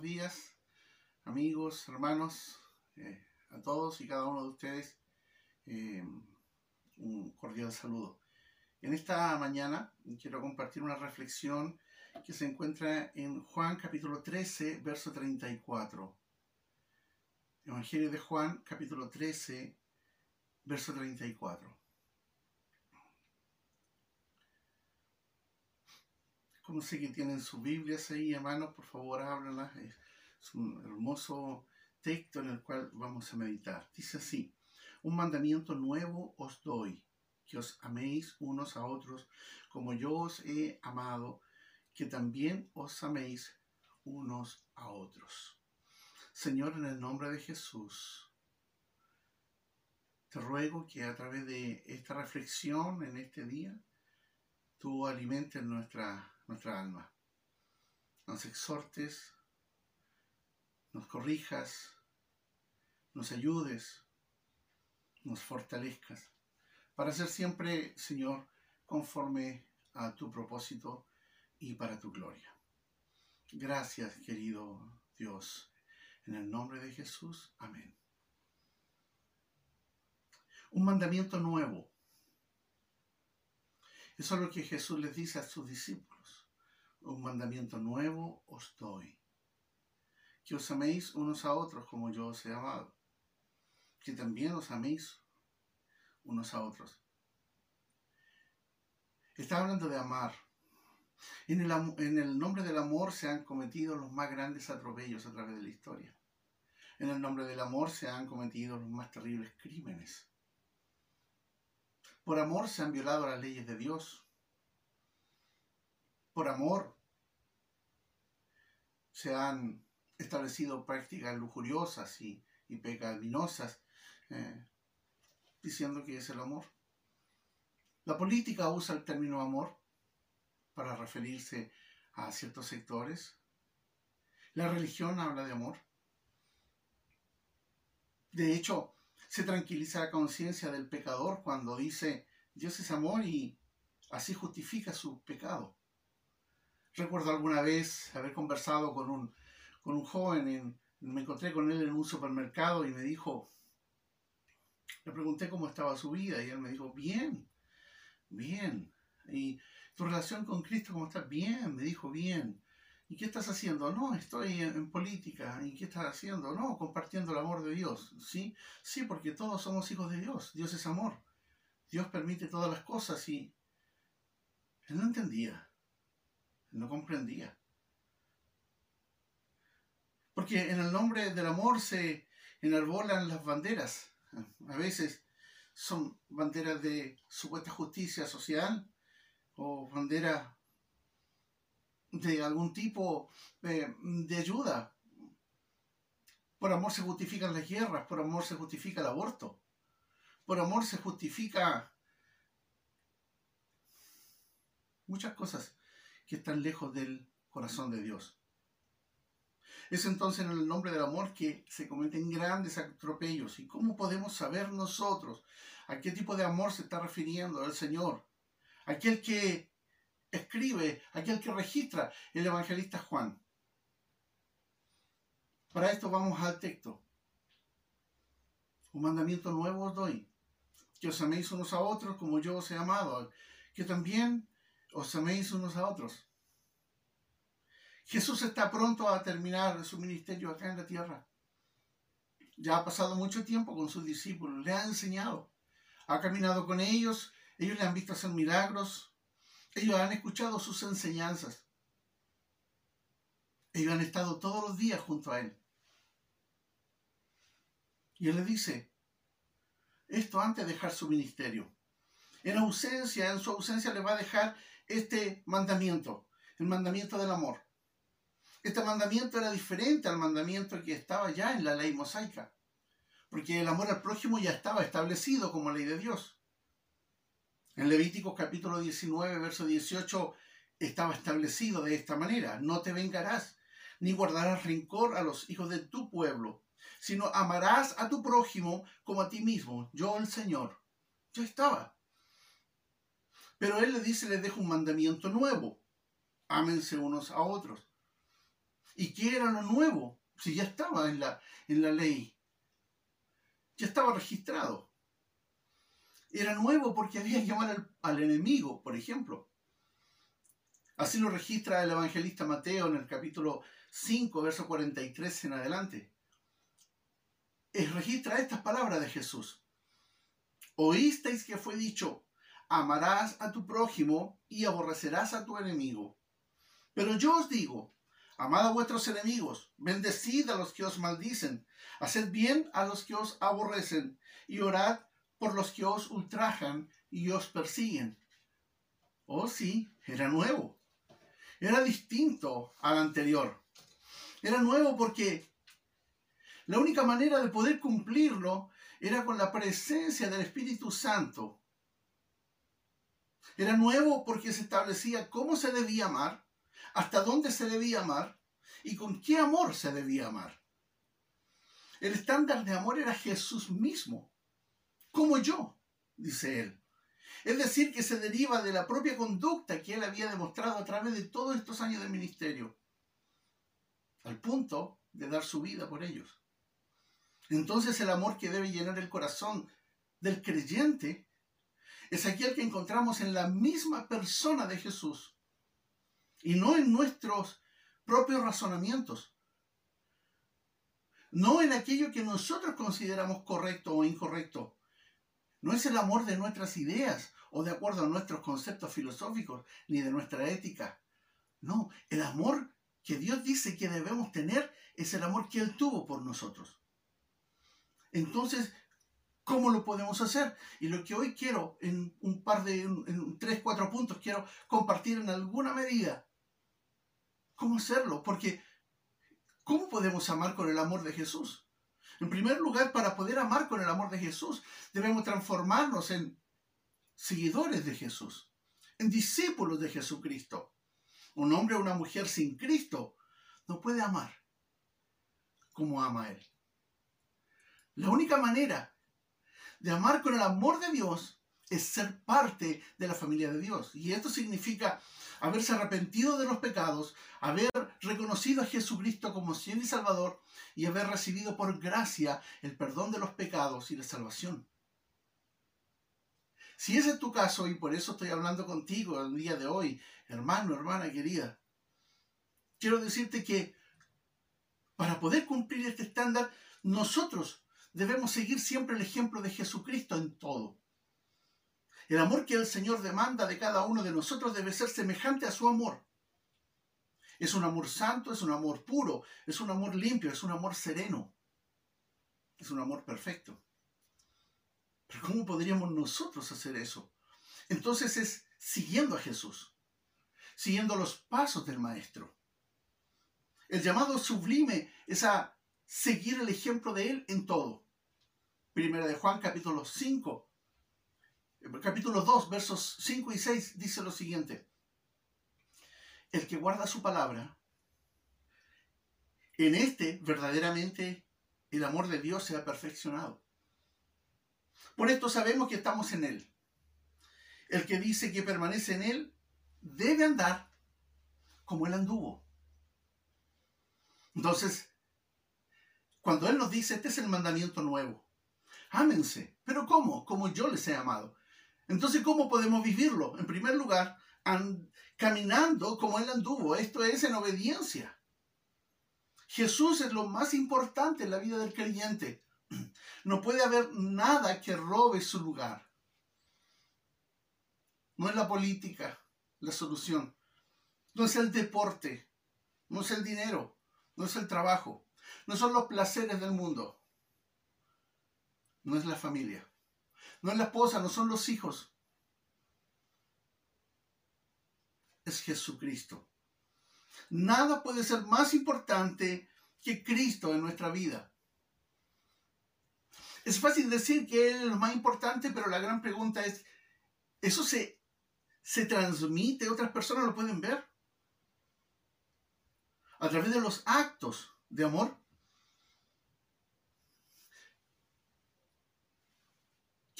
buenos días, amigos, hermanos, eh, a todos y cada uno de ustedes. Eh, un cordial saludo. En esta mañana quiero compartir una reflexión que se encuentra en Juan capítulo 13, verso 34. Evangelio de Juan capítulo 13, verso 34. Como sé que tienen sus Biblias ahí, hermanos, por favor háblenlas. Es un hermoso texto en el cual vamos a meditar. Dice así, un mandamiento nuevo os doy, que os améis unos a otros como yo os he amado, que también os améis unos a otros. Señor, en el nombre de Jesús, te ruego que a través de esta reflexión en este día, tú alimentes nuestra nuestra alma. Nos exhortes, nos corrijas, nos ayudes, nos fortalezcas, para ser siempre, Señor, conforme a tu propósito y para tu gloria. Gracias, querido Dios. En el nombre de Jesús. Amén. Un mandamiento nuevo. Eso es lo que Jesús les dice a sus discípulos un mandamiento nuevo os doy. Que os améis unos a otros como yo os he amado. Que también os améis unos a otros. Está hablando de amar. En el, en el nombre del amor se han cometido los más grandes atropellos a través de la historia. En el nombre del amor se han cometido los más terribles crímenes. Por amor se han violado las leyes de Dios por amor se han establecido prácticas lujuriosas y, pecaminosas, eh, diciendo que es el amor. La política usa el término amor para referirse a ciertos sectores. La religión habla de amor. De hecho, se tranquiliza la conciencia del pecador cuando dice Dios es amor y así justifica su pecado. Recuerdo alguna vez haber conversado con un, con un joven, me encontré con él en un supermercado y me dijo, le pregunté cómo estaba su vida y él me dijo, bien, bien. ¿Y tu relación con Cristo cómo está? Bien, me dijo, bien. ¿Y qué estás haciendo? No, estoy en, en, política. ¿Y qué estás haciendo? No, compartiendo el amor de Dios. ¿Sí? Sí, porque todos somos hijos de Dios. Dios es amor. Dios permite todas las cosas y él no entendía no comprendía. Porque en el nombre del amor se enarbolan las banderas. A veces son banderas de supuesta justicia social o banderas de algún tipo de, de ayuda. Por amor se justifican las guerras, por amor se justifica el aborto, por amor se justifica muchas cosas que están lejos del corazón de Dios. Es entonces en el nombre del amor que se cometen grandes atropellos. ¿Y cómo podemos saber nosotros a qué tipo de amor se está refiriendo el Señor? Aquel que escribe, aquel que registra el evangelista Juan. Para esto vamos al texto. Un mandamiento nuevo os doy, que os améis unos a otros como yo os he amado, que también os améis unos a otros. Jesús está pronto a terminar su ministerio acá en la tierra. Ya ha pasado mucho tiempo con sus discípulos, le ha enseñado, ha caminado con ellos, ellos le han visto hacer milagros, ellos han escuchado sus enseñanzas. Ellos han estado todos los días junto a Él. Y Él le dice, esto antes de dejar su ministerio. En ausencia, en su ausencia le va a dejar este mandamiento, el mandamiento del amor. Este mandamiento era diferente al mandamiento que estaba ya en la ley mosaica, porque el amor al prójimo ya estaba establecido como ley de Dios. En Levítico capítulo 19, verso 18, estaba establecido de esta manera, no te vengarás, ni guardarás rencor a los hijos de tu pueblo, sino amarás a tu prójimo como a ti mismo, yo el Señor. Ya estaba. Pero Él le dice, les dejo un mandamiento nuevo. Ámense unos a otros. ¿Y qué era lo nuevo? Si ya estaba en la, en la ley. Ya estaba registrado. Era nuevo porque había que llamar al, al enemigo, por ejemplo. Así lo registra el evangelista Mateo en el capítulo 5, verso 43 en adelante. Es, registra estas palabras de Jesús. Oísteis que fue dicho, amarás a tu prójimo y aborrecerás a tu enemigo. Pero yo os digo, amad a vuestros enemigos, bendecid a los que os maldicen, haced bien a los que os aborrecen y orad por los que os ultrajan y os persiguen. Oh sí, era nuevo. Era distinto al anterior. Era nuevo porque la única manera de poder cumplirlo era con la presencia del Espíritu Santo era nuevo porque se establecía cómo se debía amar, hasta dónde se debía amar y con qué amor se debía amar. El estándar de amor era Jesús mismo, como yo, dice él. Es decir, que se deriva de la propia conducta que él había demostrado a través de todos estos años de ministerio, al punto de dar su vida por ellos. Entonces el amor que debe llenar el corazón del creyente es aquel que encontramos en la misma persona de Jesús y no en nuestros propios razonamientos, no en aquello que nosotros consideramos correcto o incorrecto. No es el amor de nuestras ideas o de acuerdo a nuestros conceptos filosóficos ni de nuestra ética. No, el amor que Dios dice que debemos tener es el amor que Él tuvo por nosotros. Entonces, ¿Cómo lo podemos hacer? Y lo que hoy quiero, en un par de, en tres, cuatro puntos, quiero compartir en alguna medida. ¿Cómo hacerlo? Porque, ¿cómo podemos amar con el amor de Jesús? En primer lugar, para poder amar con el amor de Jesús, debemos transformarnos en seguidores de Jesús, en discípulos de Jesucristo. Un hombre o una mujer sin Cristo no puede amar como ama Él. La única manera de amar con el amor de Dios es ser parte de la familia de Dios. Y esto significa haberse arrepentido de los pecados, haber reconocido a Jesucristo como Señor y Salvador y haber recibido por gracia el perdón de los pecados y la salvación. Si ese es tu caso, y por eso estoy hablando contigo el día de hoy, hermano, hermana querida, quiero decirte que para poder cumplir este estándar, nosotros debemos seguir siempre el ejemplo de Jesucristo en todo. El amor que el Señor demanda de cada uno de nosotros debe ser semejante a su amor. Es un amor santo, es un amor puro, es un amor limpio, es un amor sereno, es un amor perfecto. Pero ¿cómo podríamos nosotros hacer eso? Entonces es siguiendo a Jesús, siguiendo los pasos del Maestro. El llamado sublime es seguir el ejemplo de Él en todo. Primera de Juan capítulo 5, capítulo 2, versos 5 y 6 dice lo siguiente. El que guarda su palabra, en este verdaderamente el amor de Dios se ha perfeccionado. Por esto sabemos que estamos en Él. El que dice que permanece en Él debe andar como Él anduvo. Entonces, cuando Él nos dice, este es el mandamiento nuevo, ámense. ¿Pero cómo? Como yo les he amado. Entonces, ¿cómo podemos vivirlo? En primer lugar, caminando como Él anduvo. Esto es en obediencia. Jesús es lo más importante en la vida del creyente. No puede haber nada que robe su lugar. No es la política la solución. No es el deporte. No es el dinero. No es el trabajo. No son los placeres del mundo. No es la familia. No es la esposa, no son los hijos. Es Jesucristo. Nada puede ser más importante que Cristo en nuestra vida. Es fácil decir que Él es lo más importante, pero la gran pregunta es, ¿eso se, se transmite? ¿Otras personas lo pueden ver? A través de los actos de amor.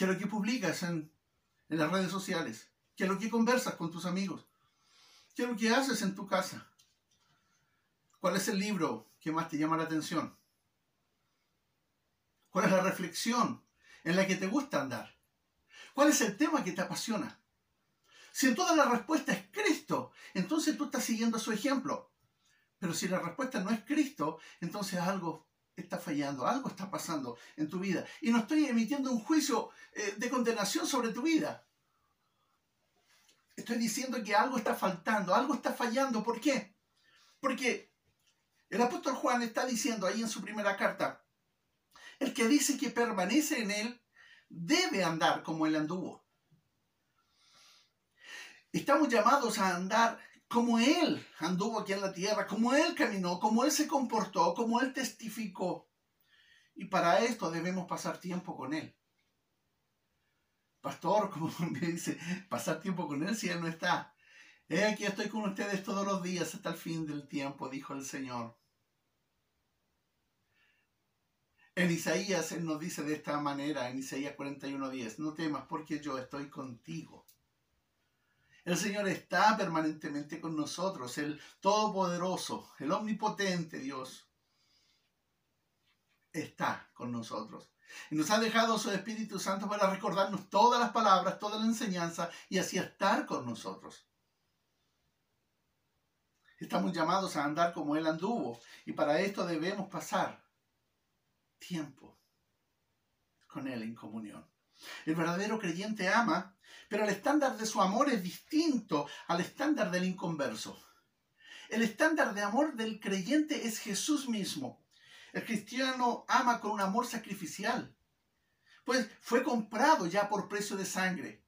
¿Qué es lo que publicas en, las redes sociales? ¿Qué es lo que conversas con tus amigos? ¿Qué es lo que haces en tu casa? ¿Cuál es el libro que más te llama la atención? ¿Cuál es la reflexión en la que te gusta andar? ¿Cuál es el tema que te apasiona? Si en toda la respuesta es Cristo, entonces tú estás siguiendo su ejemplo. Pero si la respuesta no es Cristo, entonces algo está fallando, algo está pasando en tu vida. Y no estoy emitiendo un juicio eh, de condenación sobre tu vida. Estoy diciendo que algo está faltando, algo está fallando. ¿Por qué? Porque el apóstol Juan está diciendo ahí en su primera carta, el que dice que permanece en él debe andar como él anduvo. Estamos llamados a andar como él anduvo aquí en la tierra, como él caminó, como él se comportó, como él testificó. Y para esto debemos pasar tiempo con él. Pastor, como me dice, pasar tiempo con él si él no está. He aquí estoy con ustedes todos los días hasta el fin del tiempo, dijo el Señor. En Isaías Él nos dice de esta manera, en Isaías 41:10, no temas porque yo estoy contigo. El Señor está permanentemente con nosotros, el Todopoderoso, el Omnipotente Dios está con nosotros. Y nos ha dejado su Espíritu Santo para recordarnos todas las palabras, toda la enseñanza y así estar con nosotros. Estamos llamados a andar como Él anduvo y para esto debemos pasar tiempo con Él en comunión. El verdadero creyente ama, pero el estándar de su amor es distinto al estándar del inconverso. El estándar de amor del creyente es Jesús mismo. El cristiano ama con un amor sacrificial, pues fue comprado ya por precio de sangre.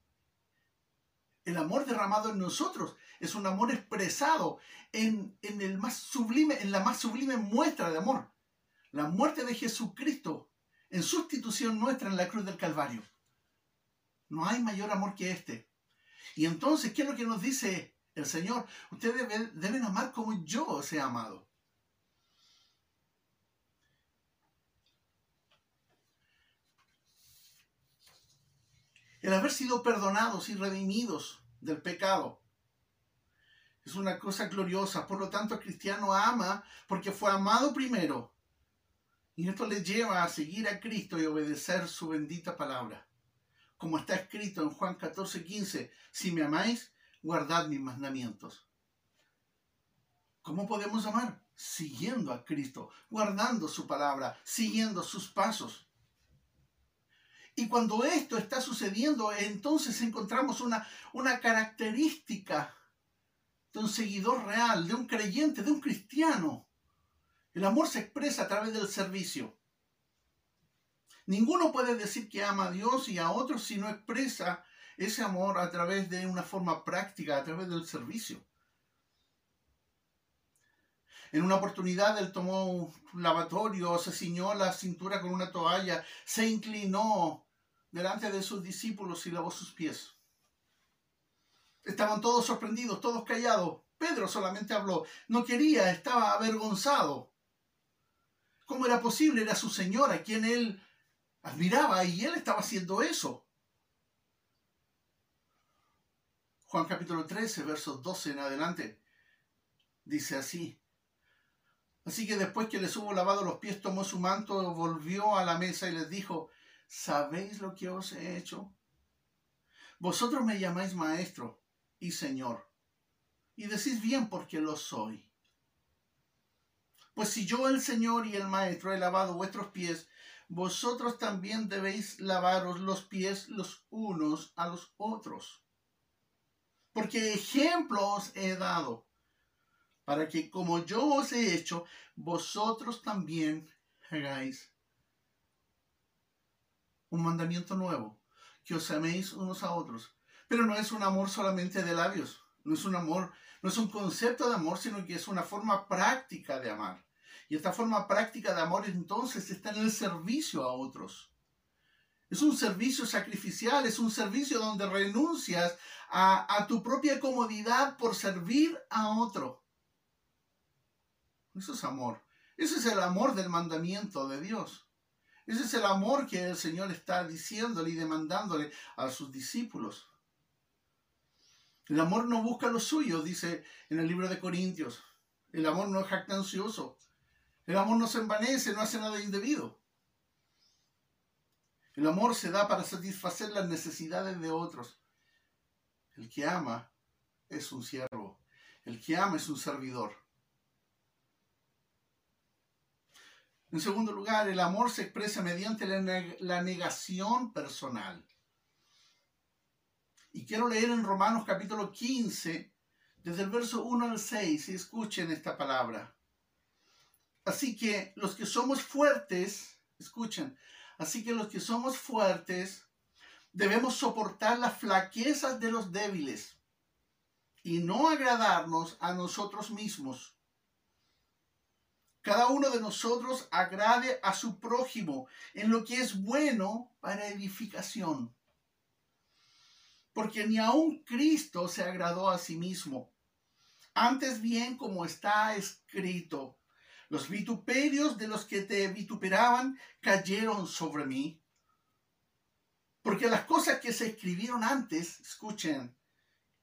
El amor derramado en nosotros es un amor expresado en, en, el más sublime, en la más sublime muestra de amor la muerte de Jesucristo en sustitución nuestra en la cruz del Calvario. No hay mayor amor que este. Y entonces, ¿qué es lo que nos dice el Señor? Ustedes deben, amar como yo os he amado. El haber sido perdonados y redimidos del pecado es una cosa gloriosa. Por lo tanto, el cristiano ama porque fue amado primero y esto les lleva a seguir a Cristo y obedecer su bendita palabra. Como está escrito en Juan 14, 15, si me amáis, guardad mis mandamientos. ¿Cómo podemos amar? Siguiendo a Cristo, guardando su palabra, siguiendo sus pasos. Y cuando esto está sucediendo, entonces encontramos una, una característica de un seguidor real, de un creyente, de un cristiano. El amor se expresa a través del servicio. Ninguno puede decir que ama a Dios y a otros si no expresa ese amor a través de una forma práctica, a través del servicio. En una oportunidad él tomó un lavatorio, se ciñó la cintura con una toalla, se inclinó delante de sus discípulos y lavó sus pies. Estaban todos sorprendidos, todos callados. Pedro solamente habló. No quería, estaba avergonzado. ¿Cómo era posible? Era su Señor a quien él admiraba y él estaba haciendo eso. Juan capítulo 13, versos 12 en adelante, dice así. Así que después que les hubo lavado los pies, tomó su manto, volvió a la mesa y les dijo, ¿sabéis lo que os he hecho? Vosotros me llamáis maestro y señor, y decís bien porque lo soy. Pues si yo el Señor y el Maestro he lavado vuestros pies, vosotros también debéis lavaros los pies los unos a los otros. Porque ejemplo os he dado, para que como yo os he hecho, vosotros también hagáis un mandamiento nuevo, que os améis unos a otros. Pero no es un amor solamente de labios, no es un amor no es un concepto de amor, sino que es una forma práctica de amar. Y esta forma práctica de amor entonces está en el servicio a otros. Es un servicio sacrificial, es un servicio donde renuncias a, tu propia comodidad por servir a otro. Eso es amor. Ese es el amor del mandamiento de Dios. Ese es el amor que el Señor está diciéndole y demandándole a sus discípulos. El amor no busca lo suyo, dice en el libro de Corintios. El amor no es jactancioso. El amor no se envanece, no hace nada indebido. El amor se da para satisfacer las necesidades de otros. El que ama es un siervo. El que ama es un servidor. En segundo lugar, el amor se expresa mediante la, negación personal. Y quiero leer en Romanos capítulo 15, desde el verso 1 al 6, y escuchen esta palabra. Así que los que somos fuertes, escuchen, así que los que somos fuertes debemos soportar las flaquezas de los débiles y no agradarnos a nosotros mismos cada uno de nosotros agrade a su prójimo en lo que es bueno para edificación. Porque ni aun Cristo se agradó a sí mismo. Antes bien, como está escrito, los vituperios de los que te vituperaban cayeron sobre mí. Porque las cosas que se escribieron antes, escuchen,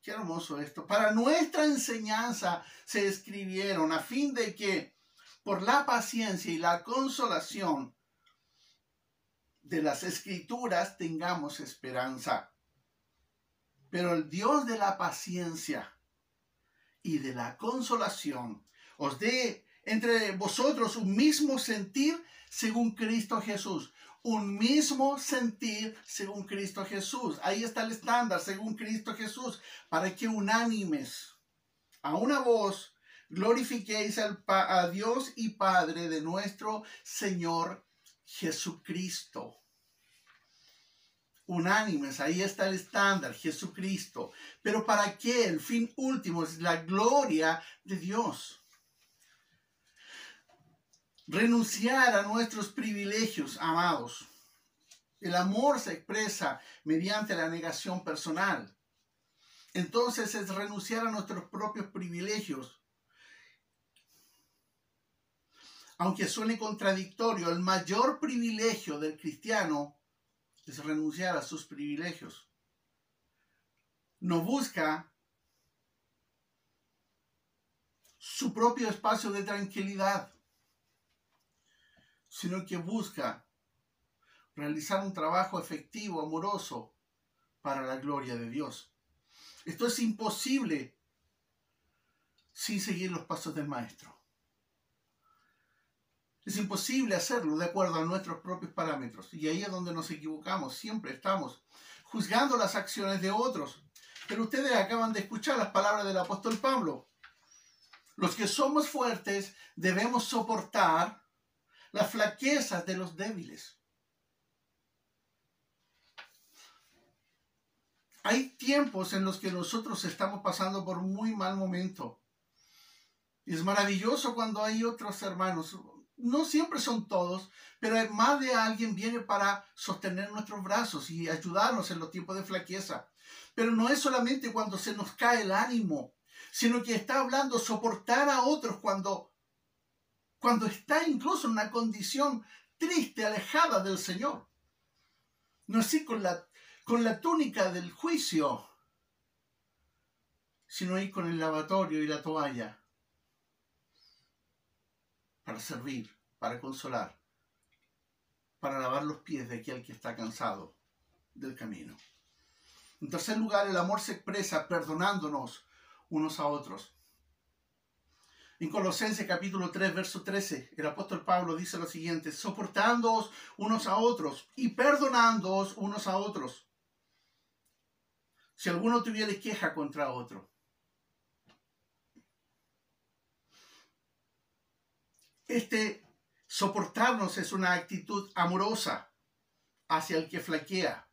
qué hermoso esto, para nuestra enseñanza se escribieron a fin de que por la paciencia y la consolación de las escrituras tengamos esperanza. Pero el Dios de la paciencia y de la consolación os dé entre vosotros un mismo sentir según Cristo Jesús. Un mismo sentir según Cristo Jesús. Ahí está el estándar, según Cristo Jesús, para que unánimes a una voz glorifiquéis al, a Dios y Padre de nuestro Señor Jesucristo. Unánimes, ahí está el estándar, Jesucristo. Pero ¿para qué? El fin último es la gloria de Dios. Renunciar a nuestros privilegios, amados. El amor se expresa mediante la negación personal. Entonces es renunciar a nuestros propios privilegios aunque suene contradictorio, el mayor privilegio del cristiano es renunciar a sus privilegios. No busca su propio espacio de tranquilidad, sino que busca realizar un trabajo efectivo, amoroso, para la gloria de Dios. Esto es imposible sin seguir los pasos del Maestro. Es imposible hacerlo de acuerdo a nuestros propios parámetros. Y ahí es donde nos equivocamos. Siempre estamos juzgando las acciones de otros. Pero ustedes acaban de escuchar las palabras del apóstol Pablo. Los que somos fuertes debemos soportar las flaquezas de los débiles. Hay tiempos en los que nosotros estamos pasando por muy mal momento. Y es maravilloso cuando hay otros hermanos, no siempre son todos, pero más de alguien viene para sostener nuestros brazos y ayudarnos en los tiempos de flaqueza. Pero no es solamente cuando se nos cae el ánimo, sino que está hablando soportar a otros cuando, cuando está incluso en una condición triste, alejada del Señor. No así con la, con la túnica del juicio, sino ahí con el lavatorio y la toalla para servir, para consolar, para lavar los pies de aquel que está cansado del camino. En tercer lugar, el amor se expresa perdonándonos unos a otros. En Colosenses capítulo 3, verso 13, el apóstol Pablo dice lo siguiente, soportándoos unos a otros y perdonándoos unos a otros. Si alguno tuviera queja contra otro. Este soportarnos es una actitud amorosa hacia el que flaquea,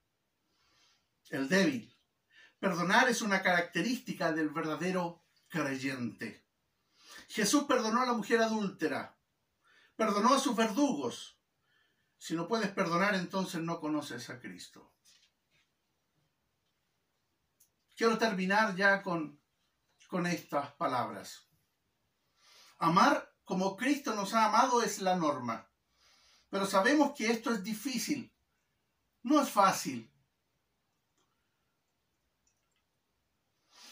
el débil. Perdonar es una característica del verdadero creyente. Jesús perdonó a la mujer adúltera, perdonó a sus verdugos. Si no puedes perdonar, entonces no conoces a Cristo. Quiero terminar ya con, con estas palabras. Amar como Cristo nos ha amado es la norma. Pero sabemos que esto es difícil. No es fácil.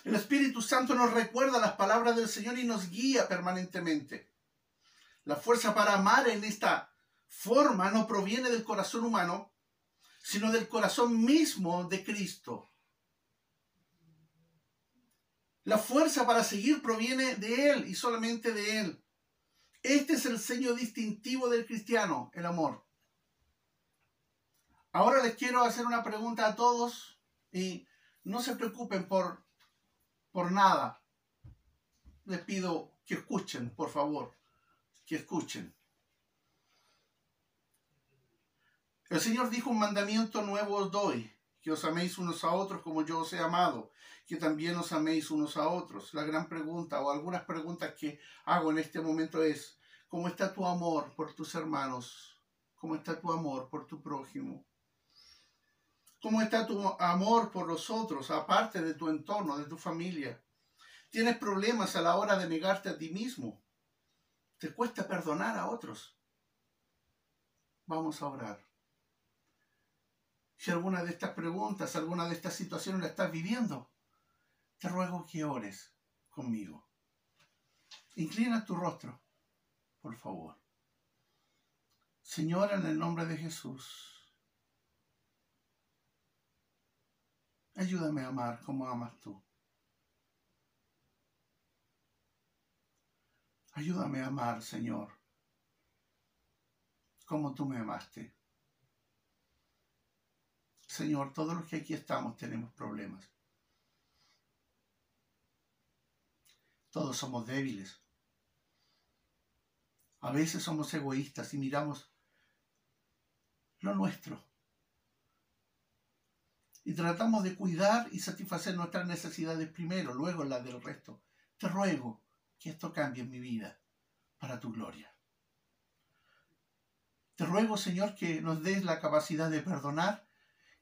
El Espíritu Santo nos recuerda las palabras del Señor y nos guía permanentemente. La fuerza para amar en esta forma no proviene del corazón humano, sino del corazón mismo de Cristo. La fuerza para seguir proviene de Él y solamente de Él. Este es el sello distintivo del cristiano, el amor. Ahora les quiero hacer una pregunta a todos y no se preocupen por, por nada. Les pido que escuchen, por favor, que escuchen. El Señor dijo un mandamiento nuevo os doy, que os améis unos a otros como yo os he amado, que también os améis unos a otros. La gran pregunta o algunas preguntas que hago en este momento es, ¿cómo está tu amor por tus hermanos? ¿Cómo está tu amor por tu prójimo? ¿Cómo está tu amor por los otros, aparte de tu entorno, de tu familia? ¿Tienes problemas a la hora de negarte a ti mismo? ¿Te cuesta perdonar a otros? Vamos a orar. Si alguna de estas preguntas, alguna de estas situaciones la estás viviendo, te ruego que ores conmigo. Inclina tu rostro, por favor. Señora, en el nombre de Jesús, ayúdame a amar como amas tú. Ayúdame a amar, Señor, como tú me amaste. Señor, todos los que aquí estamos tenemos problemas. Todos somos débiles. A veces somos egoístas y miramos lo nuestro. Y tratamos de cuidar y satisfacer nuestras necesidades primero, luego las del resto. Te ruego que esto cambie en mi vida para tu gloria. Te ruego, Señor, que nos des la capacidad de perdonar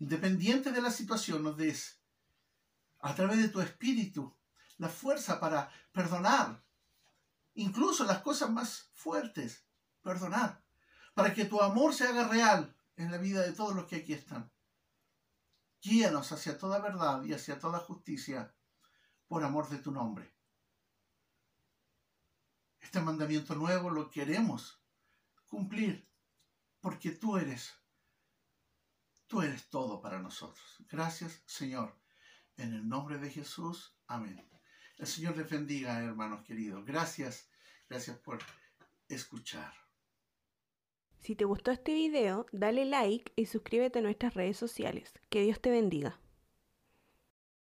independiente de la situación, nos des, a través de tu espíritu, la fuerza para perdonar, incluso las cosas más fuertes, perdonar, para que tu amor se haga real en la vida de todos los que aquí están. Guíanos hacia toda verdad y hacia toda justicia, por amor de tu nombre. Este mandamiento nuevo lo queremos cumplir, porque tú eres Tú eres todo para nosotros. Gracias, Señor. En el nombre de Jesús. Amén. El Señor les bendiga, hermanos queridos. Gracias. Gracias por escuchar. Si te gustó este video, dale like y suscríbete a nuestras redes sociales. Que Dios te bendiga.